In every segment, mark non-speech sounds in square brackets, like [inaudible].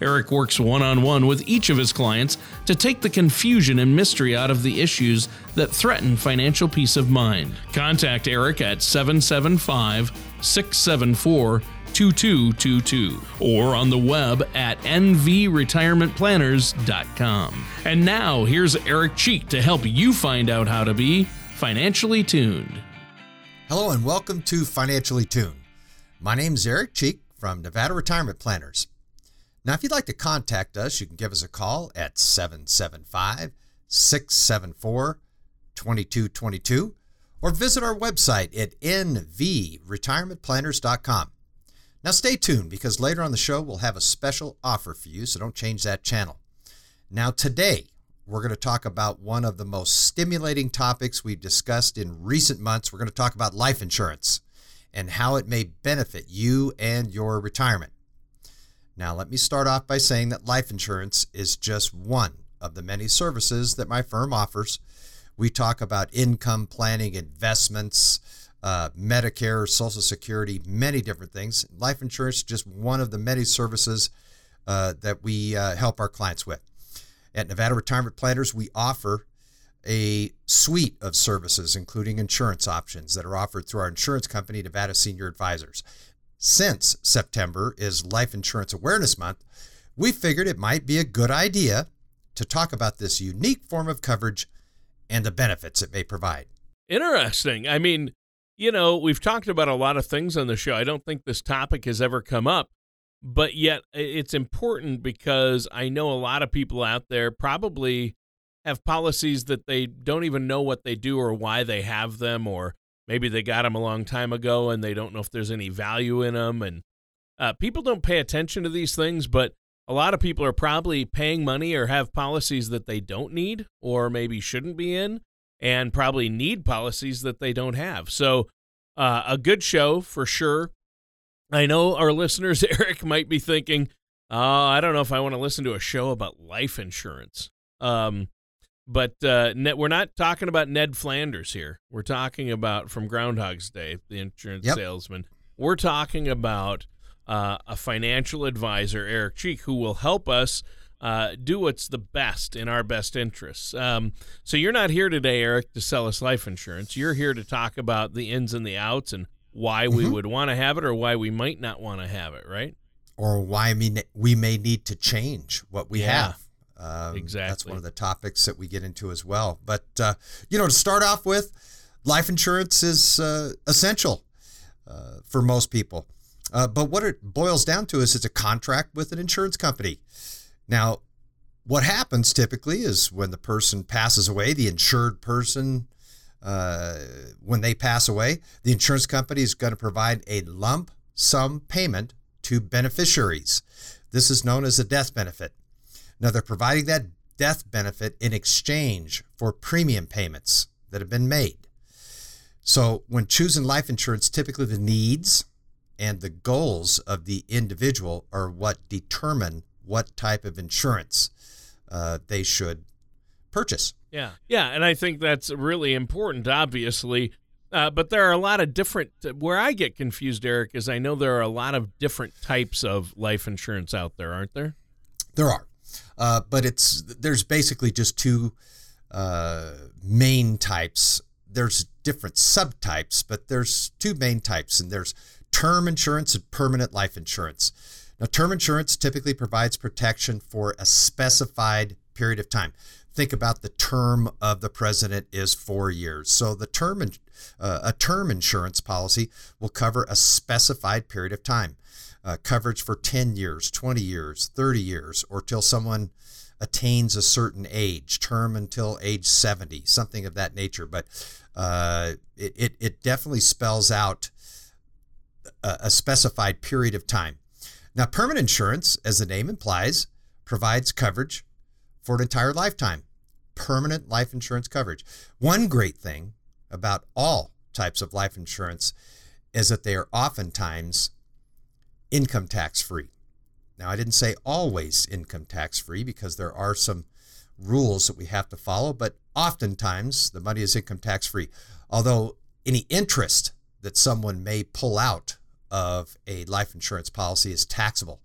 Eric works one on one with each of his clients to take the confusion and mystery out of the issues that threaten financial peace of mind. Contact Eric at 775 674 2222 or on the web at nvretirementplanners.com. And now here's Eric Cheek to help you find out how to be financially tuned. Hello and welcome to Financially Tuned. My name is Eric Cheek from Nevada Retirement Planners. Now, if you'd like to contact us, you can give us a call at 775 674 2222 or visit our website at nvretirementplanners.com. Now, stay tuned because later on the show, we'll have a special offer for you, so don't change that channel. Now, today, we're going to talk about one of the most stimulating topics we've discussed in recent months. We're going to talk about life insurance and how it may benefit you and your retirement. Now, let me start off by saying that life insurance is just one of the many services that my firm offers. We talk about income planning, investments, uh, Medicare, Social Security, many different things. Life insurance is just one of the many services uh, that we uh, help our clients with. At Nevada Retirement Planners, we offer a suite of services, including insurance options that are offered through our insurance company, Nevada Senior Advisors. Since September is Life Insurance Awareness Month, we figured it might be a good idea to talk about this unique form of coverage and the benefits it may provide. Interesting. I mean, you know, we've talked about a lot of things on the show. I don't think this topic has ever come up, but yet it's important because I know a lot of people out there probably have policies that they don't even know what they do or why they have them, or maybe they got them a long time ago and they don't know if there's any value in them. And uh, people don't pay attention to these things, but a lot of people are probably paying money or have policies that they don't need or maybe shouldn't be in and probably need policies that they don't have. So, uh, a good show for sure. I know our [laughs] listeners, Eric, might be thinking, oh, I don't know if I want to listen to a show about life insurance. Um, but uh, we're not talking about Ned Flanders here. We're talking about from Groundhog's Day, the insurance yep. salesman. We're talking about uh, a financial advisor, Eric Cheek, who will help us uh, do what's the best in our best interests. Um, so you're not here today, Eric, to sell us life insurance. You're here to talk about the ins and the outs and why mm-hmm. we would want to have it or why we might not want to have it, right? Or why we, we may need to change what we yeah, have. Um, exactly. That's one of the topics that we get into as well. But, uh, you know, to start off with, life insurance is uh, essential uh, for most people. Uh, but what it boils down to is it's a contract with an insurance company. Now, what happens typically is when the person passes away, the insured person, uh, when they pass away, the insurance company is going to provide a lump sum payment to beneficiaries. This is known as a death benefit. Now, they're providing that death benefit in exchange for premium payments that have been made. So, when choosing life insurance, typically the needs and the goals of the individual are what determine what type of insurance uh, they should purchase. Yeah, yeah, and I think that's really important, obviously. Uh, but there are a lot of different. Where I get confused, Eric, is I know there are a lot of different types of life insurance out there, aren't there? There are, uh, but it's there's basically just two uh, main types. There's different subtypes, but there's two main types, and there's term insurance and permanent life insurance. Now, term insurance typically provides protection for a specified period of time. Think about the term of the president is four years. So the term uh, a term insurance policy will cover a specified period of time, uh, coverage for 10 years, 20 years, 30 years, or till someone attains a certain age, term until age 70, something of that nature. But uh, it, it, it definitely spells out a, a specified period of time. Now, permanent insurance, as the name implies, provides coverage for an entire lifetime. Permanent life insurance coverage. One great thing about all types of life insurance is that they are oftentimes income tax free. Now, I didn't say always income tax free because there are some rules that we have to follow, but oftentimes the money is income tax free. Although any interest that someone may pull out of a life insurance policy is taxable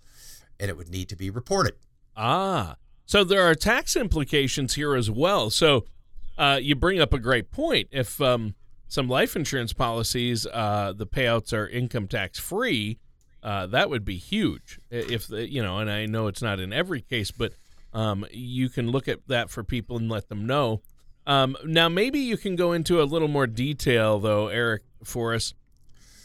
and it would need to be reported. Ah, so there are tax implications here as well. So uh, you bring up a great point. If um, some life insurance policies, uh, the payouts are income tax free, uh, that would be huge. If the, you know, and I know it's not in every case, but um, you can look at that for people and let them know. Um, now, maybe you can go into a little more detail, though, Eric, for us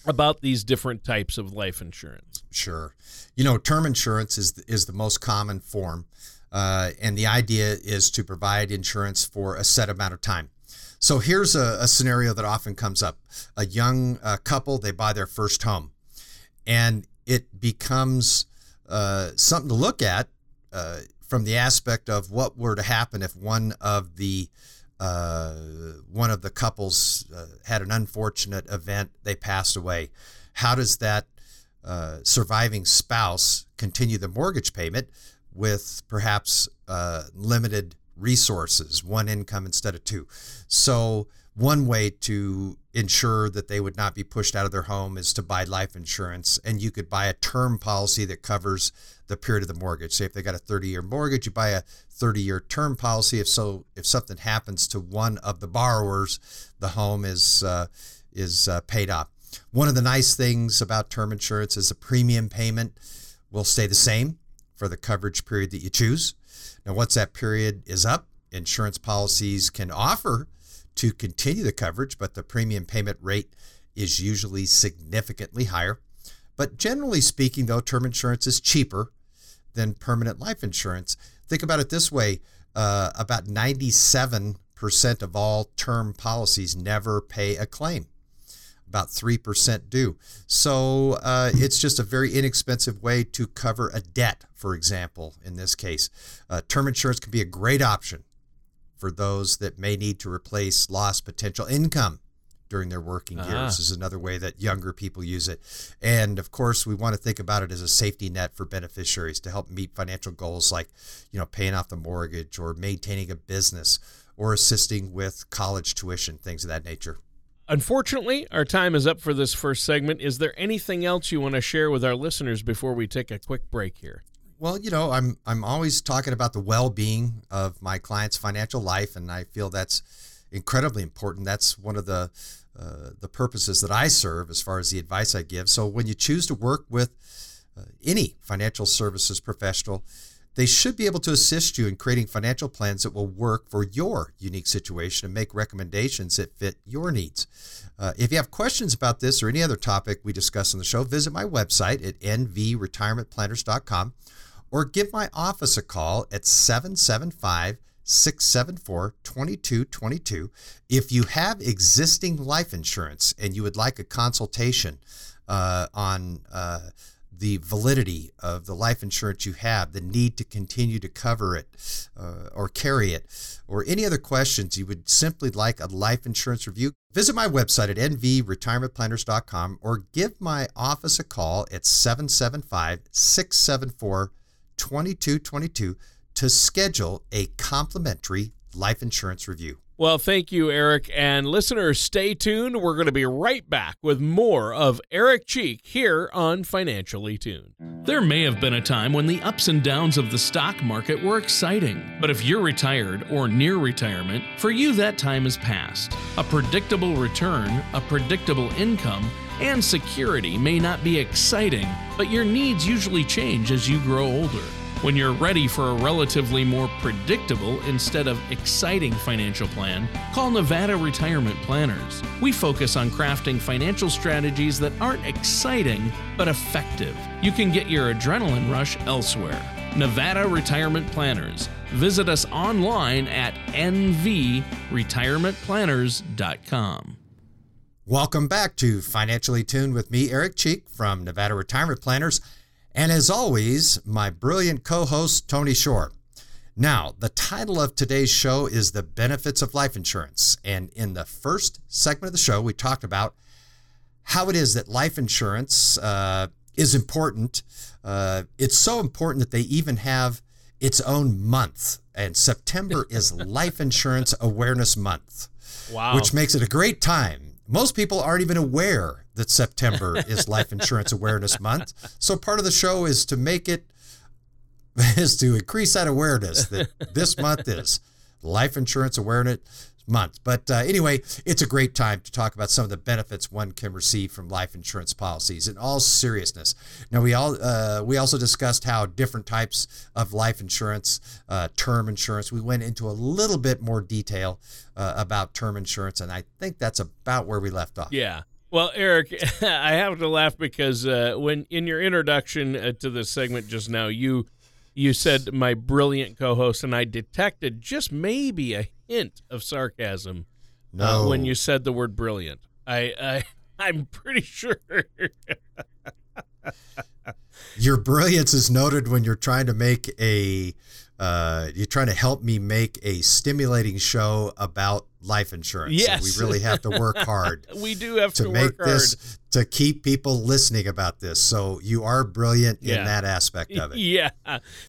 about these different types of life insurance. Sure. You know, term insurance is the, is the most common form, uh, and the idea is to provide insurance for a set amount of time. So here's a, a scenario that often comes up: a young uh, couple they buy their first home, and it becomes uh, something to look at uh, from the aspect of what were to happen if one of the uh, one of the couples uh, had an unfortunate event, they passed away. How does that uh, surviving spouse continue the mortgage payment with perhaps uh, limited resources, one income instead of two? So, one way to ensure that they would not be pushed out of their home is to buy life insurance. And you could buy a term policy that covers the period of the mortgage. Say if they got a 30 year mortgage, you buy a 30 year term policy. If so, if something happens to one of the borrowers, the home is uh, is uh, paid off. One of the nice things about term insurance is the premium payment will stay the same for the coverage period that you choose. Now, once that period is up, insurance policies can offer to continue the coverage, but the premium payment rate is usually significantly higher. But generally speaking, though, term insurance is cheaper than permanent life insurance. Think about it this way uh, about 97% of all term policies never pay a claim. About 3% do. So uh, it's just a very inexpensive way to cover a debt, for example, in this case. Uh, term insurance can be a great option for those that may need to replace lost potential income during their working uh-huh. years is another way that younger people use it. And of course, we want to think about it as a safety net for beneficiaries to help meet financial goals like, you know, paying off the mortgage or maintaining a business or assisting with college tuition, things of that nature. Unfortunately, our time is up for this first segment. Is there anything else you want to share with our listeners before we take a quick break here? Well, you know, I'm I'm always talking about the well-being of my clients' financial life, and I feel that's incredibly important. That's one of the uh, the purposes that I serve as far as the advice I give. So when you choose to work with uh, any financial services professional, they should be able to assist you in creating financial plans that will work for your unique situation and make recommendations that fit your needs. Uh, if you have questions about this or any other topic we discuss on the show, visit my website at nvretirementplanners.com or give my office a call at 775 674 2222. If you have existing life insurance and you would like a consultation uh, on uh, the validity of the life insurance you have, the need to continue to cover it uh, or carry it, or any other questions you would simply like a life insurance review, visit my website at nvretirementplanners.com or give my office a call at 775 674 2222 to schedule a complimentary life insurance review. Well, thank you, Eric. And listeners, stay tuned. We're going to be right back with more of Eric Cheek here on Financially Tuned. There may have been a time when the ups and downs of the stock market were exciting. But if you're retired or near retirement, for you that time is past. A predictable return, a predictable income, and security may not be exciting, but your needs usually change as you grow older. When you're ready for a relatively more predictable instead of exciting financial plan, call Nevada Retirement Planners. We focus on crafting financial strategies that aren't exciting, but effective. You can get your adrenaline rush elsewhere. Nevada Retirement Planners. Visit us online at nvretirementplanners.com. Welcome back to Financially Tuned with me, Eric Cheek from Nevada Retirement Planners. And as always, my brilliant co host, Tony Shore. Now, the title of today's show is The Benefits of Life Insurance. And in the first segment of the show, we talked about how it is that life insurance uh, is important. Uh, it's so important that they even have its own month. And September is [laughs] Life Insurance Awareness Month. Wow. Which makes it a great time. Most people aren't even aware that September [laughs] is Life Insurance Awareness Month. So part of the show is to make it [laughs] is to increase that awareness that this month is Life Insurance Awareness Month. But uh, anyway, it's a great time to talk about some of the benefits one can receive from life insurance policies. In all seriousness, now we all uh, we also discussed how different types of life insurance, uh, term insurance. We went into a little bit more detail uh, about term insurance, and I think that's about where we left off. Yeah. Well, Eric, [laughs] I have to laugh because uh, when in your introduction uh, to this segment just now, you you said my brilliant co-host, and I detected just maybe a hint of sarcasm no. uh, when you said the word brilliant. I, I [laughs] I'm pretty sure. Your brilliance is noted when you're trying to make a uh, you're trying to help me make a stimulating show about life insurance. Yes. So we really have to work [laughs] hard. we do have to, to make this hard. to keep people listening about this. So you are brilliant Yeah. in that aspect of it. [laughs] Yeah.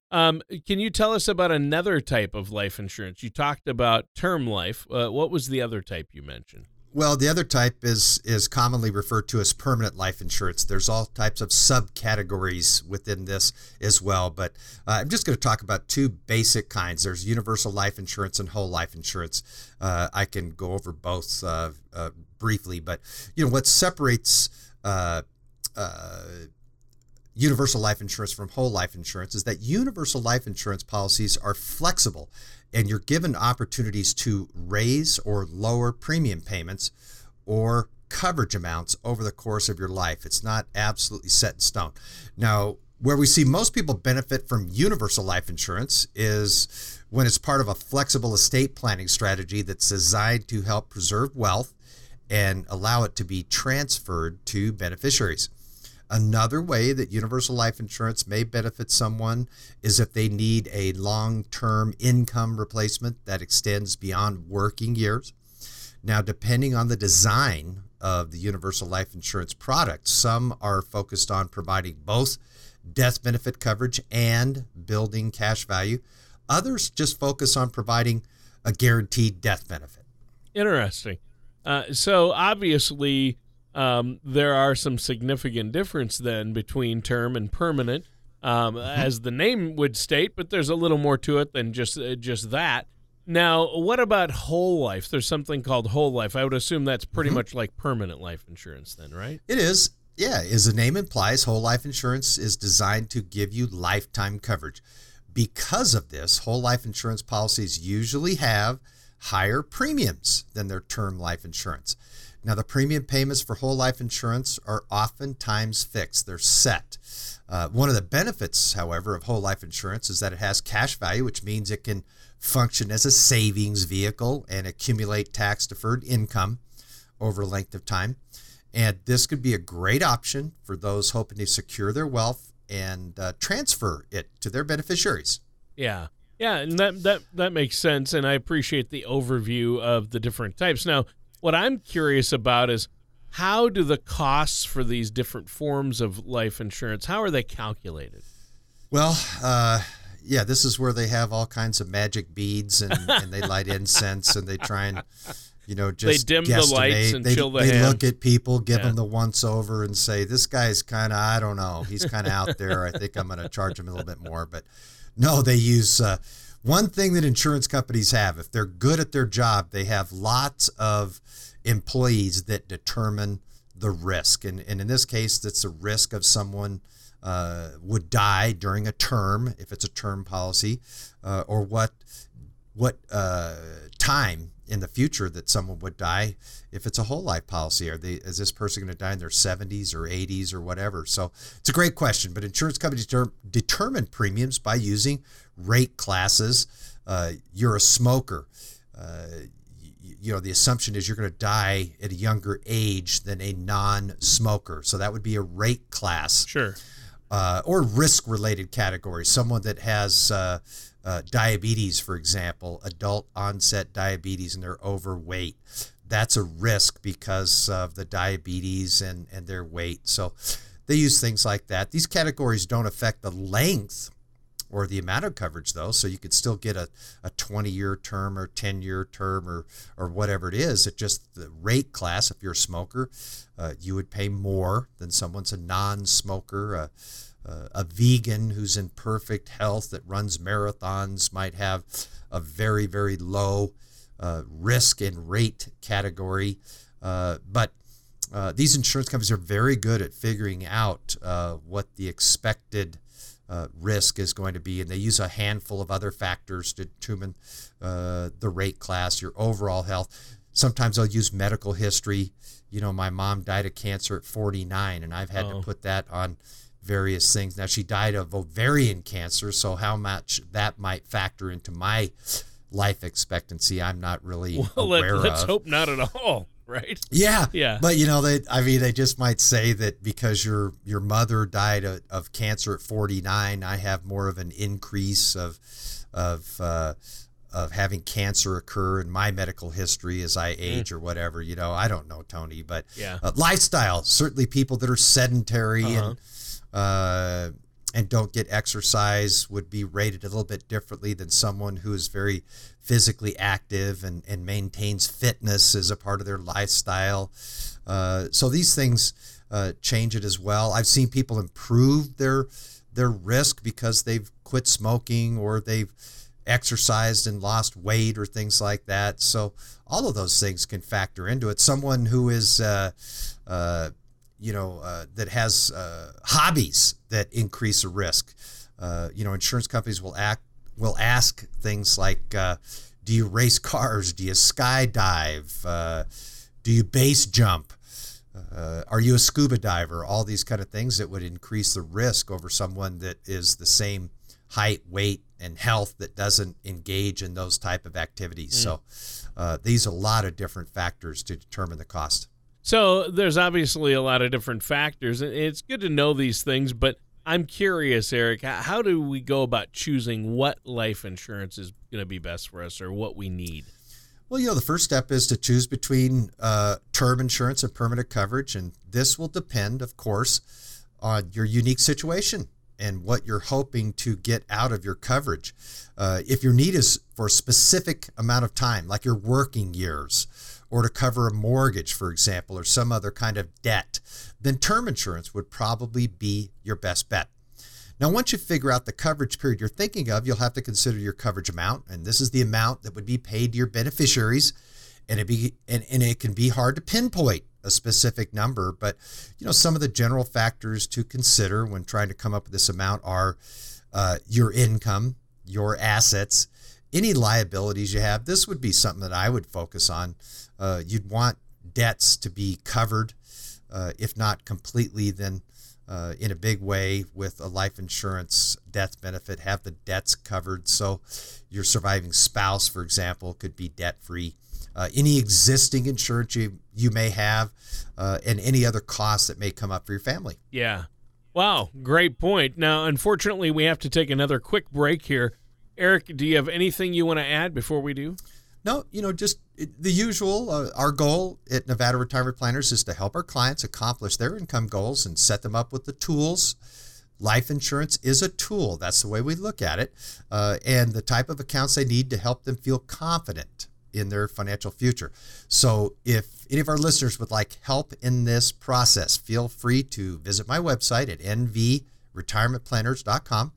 Um, can you tell us about another type of life insurance? You talked about term life. Uh, what was the other type you mentioned? Well, the other type is is commonly referred to as permanent life insurance. There's all types of subcategories within this as well, but uh, I'm just going to talk about two basic kinds. There's universal life insurance and whole life insurance. Uh, I can go over both uh, uh, briefly, but you know what separates uh, uh, universal life insurance from whole life insurance is that universal life insurance policies are flexible and you're given opportunities to raise or lower premium payments or coverage amounts over the course of your life. It's not absolutely set in stone. Now, where we see most people benefit from universal life insurance is when it's part of a flexible estate planning strategy that's designed to help preserve wealth and allow it to be transferred to beneficiaries. Another way that universal life insurance may benefit someone is if they need a long term income replacement that extends beyond working years. Now, depending on the design of the universal life insurance product, some are focused on providing both death benefit coverage and building cash value. Others just focus on providing a guaranteed death benefit. Interesting. Uh, so obviously, um, there are some significant difference then between term and permanent, um, as the name would state. But there's a little more to it than just uh, just that. Now, what about whole life? There's something called whole life. I would assume that's pretty much like permanent life insurance, then, right? It is. Yeah, as the name implies, whole life insurance is designed to give you lifetime coverage. Because of this, whole life insurance policies usually have higher premiums than their term life insurance. Now, the premium payments for whole life insurance are oftentimes fixed, they're set. Uh, one of the benefits, however, of whole life insurance is that it has cash value, which means it can function as a savings vehicle and accumulate tax deferred income over a length of time. And this could be a great option for those hoping to secure their wealth and uh, transfer it to their beneficiaries. Yeah. Yeah, and that that that makes sense and I appreciate the overview of the different types. Now, what I'm curious about is how do the costs for these different forms of life insurance how are they calculated? Well, uh, yeah, this is where they have all kinds of magic beads and, [laughs] and they light incense and they try and, you know, just they dim the lights and they, chill the They hand. look at people, give Yeah. them the once over, and say, "This guy's kind of, I don't know, he's kind of out there. I think I'm going to charge him a little bit more." But no, they use uh, one thing that insurance companies have. If they're good at their job, they have lots of employees that determine the risk, and and in this case, that's the risk of someone uh, would die during a term, if it's a term policy, uh, or what what uh, time in the future that someone would die if it's a whole life policy. Are they is this person going to die in their 70s or 80s or whatever? So it's a great question but insurance companies deter- determine premiums by using rate classes. Uh, you're a smoker. Uh, you, you know the assumption is you're going to die at a younger age than a non-smoker. So that would be a rate class. Sure. uh, or risk related category. Someone that has uh, diabetes, for example, adult onset diabetes, and they're overweight. That's a risk because of the diabetes and, and their weight. So they use things like that. These categories don't affect the length or the amount of coverage, though. So you could still get a, a 20 year term or 10 year term or, or whatever it is. It just the rate class, if you're a smoker, uh, you would pay more than someone's a non smoker. Uh, uh, a vegan who's in perfect health that runs marathons might have a very, very low uh, risk and rate category. Uh, but uh, these insurance companies are very good at figuring out uh, what the expected uh, risk is going to be, and they use a handful of other factors to determine the rate class, your overall health. Sometimes they'll use medical history. You know, my mom died of cancer at 49, and I've had Oh. to put that on various things. Now she died of ovarian cancer, so how much that might factor into my life expectancy, I'm not really [laughs] Well, let, aware let's of. hope not at all, [laughs] right? Yeah, Yeah. But you know, they I mean, they just might say that because your your mother died of, of cancer at 49, I have more of an increase of of uh, of having cancer occur in my medical history as I age or whatever. You know, I don't know, Tony, but Yeah. uh, lifestyle. Certainly, people that are sedentary Uh-huh. and uh, and don't get exercise would be rated a little bit differently than someone who is very physically active and, and maintains fitness as a part of their lifestyle. Uh, so these things uh, change it as well. I've seen people improve their their risk because they've quit smoking or they've exercised and lost weight or things like that. So all of those things can factor into it. Someone who is uh, uh, you know, uh, that has uh, hobbies that increase a risk. Uh, you know, insurance companies will act will ask things like, uh, "Do you race cars? Do you skydive? Uh, do you base jump? Uh, are you a scuba diver?" All these kind of things that would increase the risk over someone that is the same height, weight, and health that doesn't engage in those type of activities. So, uh, these are a lot of different factors to determine the cost. So there's obviously a lot of different factors, and it's good to know these things. But I'm curious, Eric, how do we go about choosing what life insurance is going to be best for us, or what we need? Well, you know, the first step is to choose between uh, term insurance and permanent coverage. And this will depend, of course, on your unique situation and what you're hoping to get out of your coverage. Uh, if your need is for a specific amount of time, like your working years, or to cover a mortgage, for example, or some other kind of debt, then term insurance would probably be your best bet. Now, once you figure out the coverage period you're thinking of, you'll have to consider your coverage amount, and this is the amount that would be paid to your beneficiaries. And it be and, and it can be hard to pinpoint a specific number, but you know some of the general factors to consider when trying to come up with this amount are uh, your income, your assets, any liabilities you have. This would be something that I would focus on. Uh, you'd want debts to be covered, uh, if not completely, then uh, in a big way with a life insurance death benefit, have the debts covered. So your surviving spouse, for example, could be debt free. Uh, any existing insurance you, you may have, uh, and any other costs that may come up for your family. Yeah. Wow, great point. Now, unfortunately, we have to take another quick break here. Eric, do you have anything you want to add before we do? No, you know, just the usual. Uh, our goal at Nevada Retirement Planners is to help our clients accomplish their income goals and set them up with the tools. Life insurance is a tool. That's the way we look at it, uh, and the type of accounts they need to help them feel confident in their financial future. So, if any of our listeners would like help in this process, feel free to visit my website at nvretirementplanners.com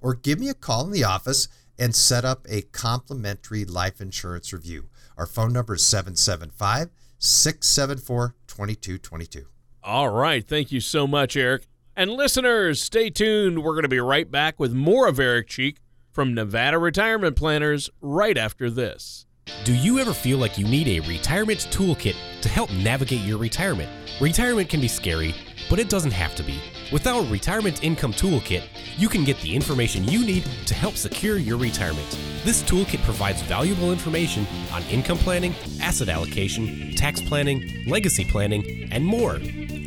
or give me a call in the office and set up a complimentary life insurance review. Our phone number is 775 674 2222. All right. Thank you so much, Eric. And listeners, stay tuned. We're going to be right back with more of Eric Cheek from Nevada Retirement Planners right after this. Do you ever feel like you need a retirement toolkit to help navigate your retirement? Retirement can be scary, but it doesn't have to be. With our Retirement Income Toolkit, you can get the information you need to help secure your retirement. This toolkit provides valuable information on income planning, asset allocation, tax planning, legacy planning, and more.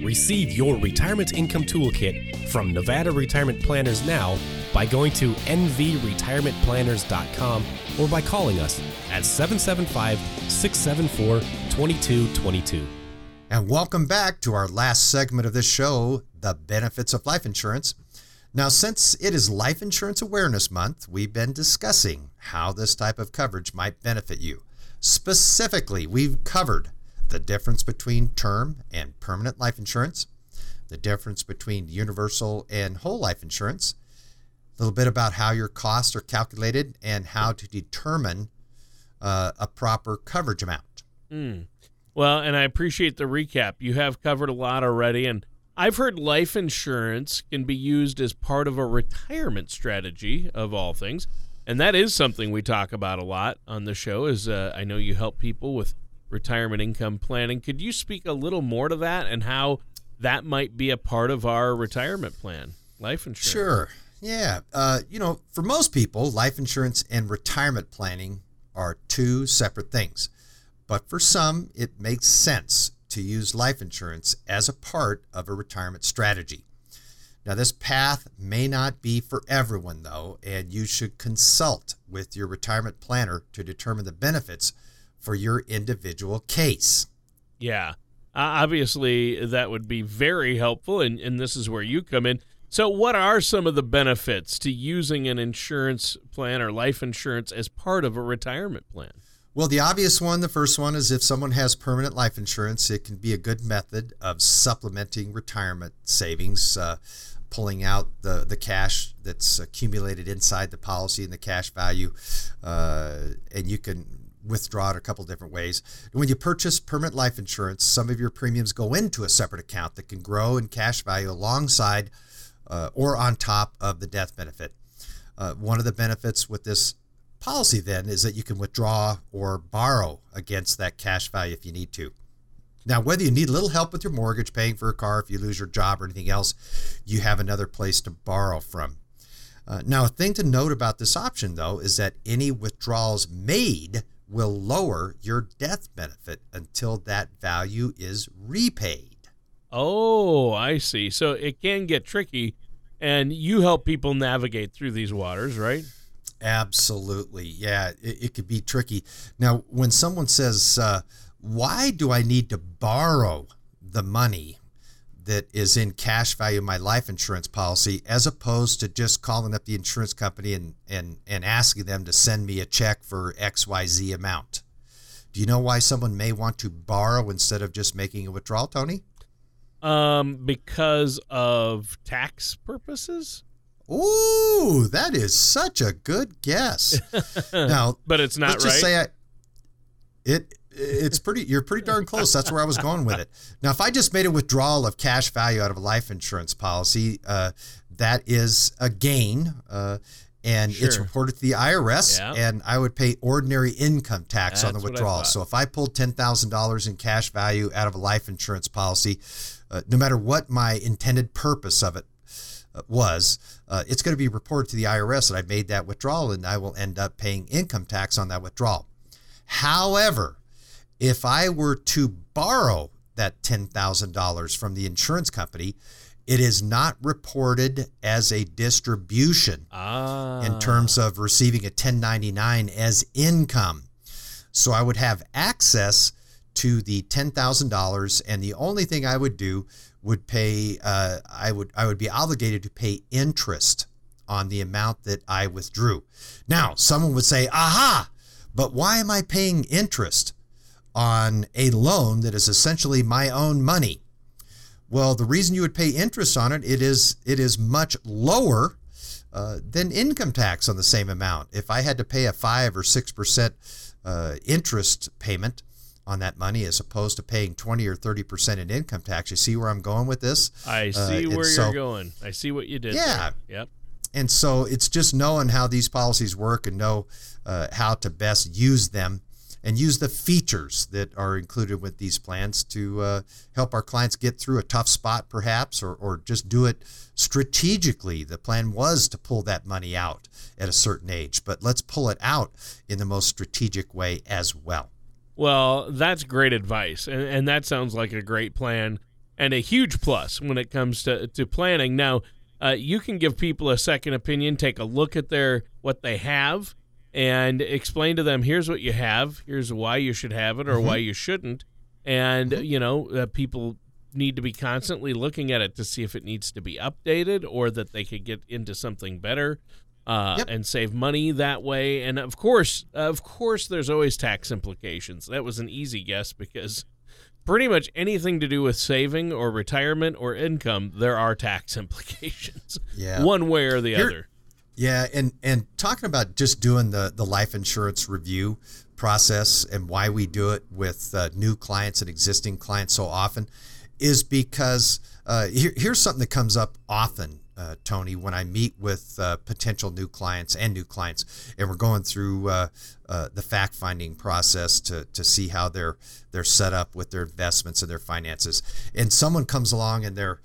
Receive your Retirement Income Toolkit from Nevada Retirement Planners now by going to nvretirementplanners.com or by calling us at 775 674 2222. And welcome back to our last segment of this show, The Benefits of Life Insurance. Now, since it is Life Insurance Awareness Month, we've been discussing how this type of coverage might benefit you. Specifically, we've covered the difference between term and permanent life insurance, the difference between universal and whole life insurance, a little bit about how your costs are calculated, and how to determine uh, a proper coverage amount. Mm. Well, and I appreciate the recap. You have covered a lot already, and I've heard life insurance can be used as part of a retirement strategy of all things, and that is something we talk about a lot on the show. Is uh, I know you help people with retirement income planning. Could you speak a little more to that and how that might be a part of our retirement plan, life insurance? Sure. Yeah. Uh, you know, for most people, life insurance and retirement planning are two separate things. But for some, it makes sense to use life insurance as a part of a retirement strategy. Now, this path may not be for everyone, though, and you should consult with your retirement planner to determine the benefits for your individual case. Yeah. Obviously, that would be very helpful, and, and this is where you come in. So, what are some of the benefits to using an insurance plan or life insurance as part of a retirement plan? Well, the obvious one, the first one, is if someone has permanent life insurance, it can be a good method of supplementing retirement savings, uh, pulling out the, the cash that's accumulated inside the policy and the cash value. Uh, and you can withdraw it a couple different ways. When you purchase permanent life insurance, some of your premiums go into a separate account that can grow in cash value alongside uh, or on top of the death benefit. Uh, one of the benefits with this policy then is that you can withdraw or borrow against that cash value if you need to. Now, whether you need a little help with your mortgage, paying for a car, if you lose your job or anything else, you have another place to borrow from. Uh, now, a thing to note about this option, though, is that any withdrawals made will lower your death benefit until that value is repaid. Oh, I see. So it can get tricky, and you help people navigate through these waters, right? Absolutely. Yeah, it, it could be tricky. Now, when someone says, uh, Why do I need to borrow the money that is in cash value of my life insurance policy, as opposed to just calling up the insurance company and, and, and asking them to send me a check for XYZ amount? Do you know why someone may want to borrow instead of just making a withdrawal, Tony? Um, because of tax purposes. Ooh, that is such a good guess. [laughs] now, but it's not let's right. Just say I, it it's pretty you're pretty darn close. That's where I was going with it. Now, if I just made a withdrawal of cash value out of a life insurance policy, uh, that is a gain. Uh, and sure. it's reported to the IRS, yeah. and I would pay ordinary income tax That's on the withdrawal. So if I pulled ten thousand dollars in cash value out of a life insurance policy, uh, no matter what my intended purpose of it was, uh, it's going to be reported to the IRS that I made that withdrawal, and I will end up paying income tax on that withdrawal. However, if I were to borrow that $10,000 from the insurance company, it is not reported as a distribution ah. in terms of receiving a 1099 as income. So I would have access to the $10,000 and the only thing I would do would pay uh, I would I would be obligated to pay interest on the amount that I withdrew. Now, someone would say, "Aha, but why am I paying interest on a loan that is essentially my own money?" Well, the reason you would pay interest on it, it is it is much lower uh, than income tax on the same amount. If I had to pay a five or six percent uh, interest payment on that money, as opposed to paying twenty or thirty percent in income tax, you see where I'm going with this? I see uh, where so, you're going. I see what you did. Yeah. There. Yep. and so it's just knowing how these policies work and know uh, how to best use them and use the features that are included with these plans to uh, help our clients get through a tough spot, perhaps, or, or just do it strategically. The plan was to pull that money out at a certain age, but let's pull it out in the most strategic way as well. Well, that's great advice. And, and that sounds like a great plan and a huge plus when it comes to, to planning. Now, uh, you can give people a second opinion, take a look at their what they have, and explain to them here's what you have, here's why you should have it or mm-hmm. why you shouldn't. And, mm-hmm. you know, uh, people need to be constantly looking at it to see if it needs to be updated or that they could get into something better. Uh, yep. and save money that way. And of course, of course, there's always tax implications. That was an easy guess because pretty much anything to do with saving or retirement or income, there are tax [laughs] implications. Yeah, one way or the Here, other. Yeah, and and talking about just doing the the life insurance review process and why we do it with uh, new clients and existing clients so often is because uh, here, here's something that comes up often uh, Tony, when I meet with uh, potential new clients and new clients, and we're going through uh, uh the fact finding process to, to see how they're they're set up with their investments and their finances. And someone comes along and they're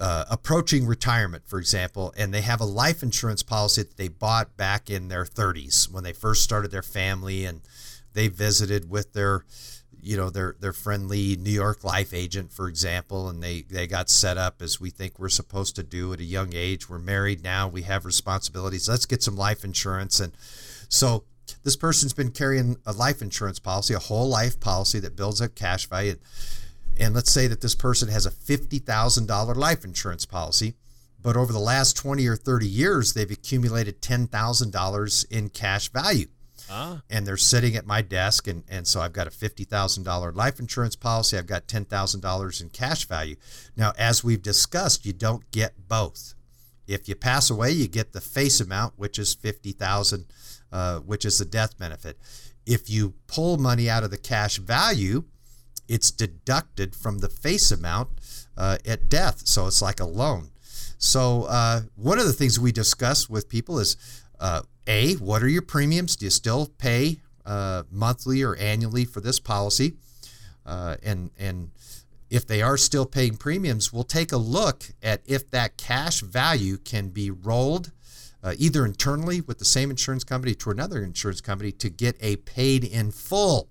uh, approaching retirement, for example, and they have a life insurance policy that they bought back in their 30s when they first started their family and they visited with their you know their their friendly New York life agent, for example, and they they got set up as we think we're supposed to do at a young age. We're married now, we have responsibilities. Let's get some life insurance, and so this person's been carrying a life insurance policy, a whole life policy that builds up cash value. And let's say that this person has a $50,000 life insurance policy, but over the last 20 or 30 years, they've accumulated $10,000 in cash value. And they're sitting at my desk, and, and so I've got a $50,000 life insurance policy. I've got $10,000 in cash value. Now, as we've discussed, you don't get both. If you pass away, you get the face amount, which is 50000 uh, which is the death benefit. If you pull money out of the cash value, it's deducted from the face amount uh, at death. So it's like a loan. So uh, one of the things we discuss with people is uh, a what are your premiums? Do you still pay uh, monthly or annually for this policy? Uh, and and if they are still paying premiums, we'll take a look at if that cash value can be rolled uh, either internally with the same insurance company to another insurance company to get a paid in full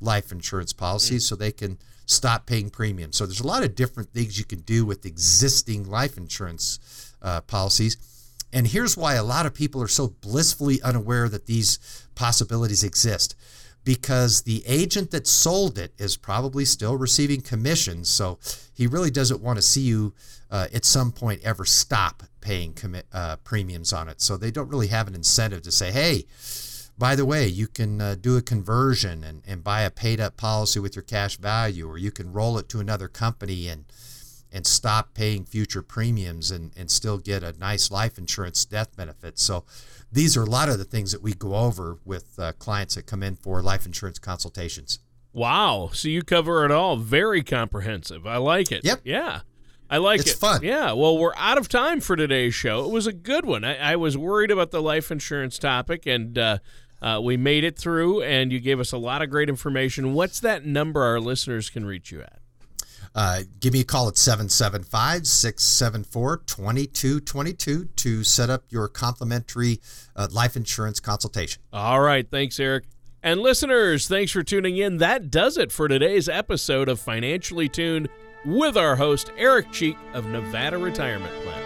life insurance policy mm. so they can stop paying premiums. So there's a lot of different things you can do with existing life insurance uh, policies. And here's why a lot of people are so blissfully unaware that these possibilities exist because the agent that sold it is probably still receiving commissions. So he really doesn't want to see you uh, at some point ever stop paying commi- uh, premiums on it. So they don't really have an incentive to say, hey, by the way, you can uh, do a conversion and, and buy a paid up policy with your cash value, or you can roll it to another company and and stop paying future premiums and, and still get a nice life insurance death benefit. So these are a lot of the things that we go over with uh, clients that come in for life insurance consultations. Wow. So you cover it all. Very comprehensive. I like it. Yep. Yeah. I like it's it. It's fun. Yeah. Well, we're out of time for today's show. It was a good one. I, I was worried about the life insurance topic, and uh, uh, we made it through, and you gave us a lot of great information. What's that number our listeners can reach you at? Uh, give me a call at 775 674 2222 to set up your complimentary uh, life insurance consultation. All right. Thanks, Eric. And listeners, thanks for tuning in. That does it for today's episode of Financially Tuned with our host, Eric Cheek of Nevada Retirement Plan.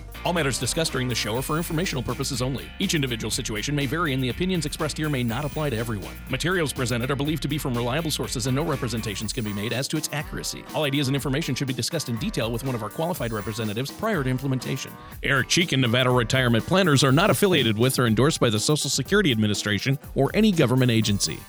All matters discussed during the show are for informational purposes only. Each individual situation may vary, and the opinions expressed here may not apply to everyone. Materials presented are believed to be from reliable sources, and no representations can be made as to its accuracy. All ideas and information should be discussed in detail with one of our qualified representatives prior to implementation. Eric Cheek and Nevada Retirement Planners are not affiliated with or endorsed by the Social Security Administration or any government agency.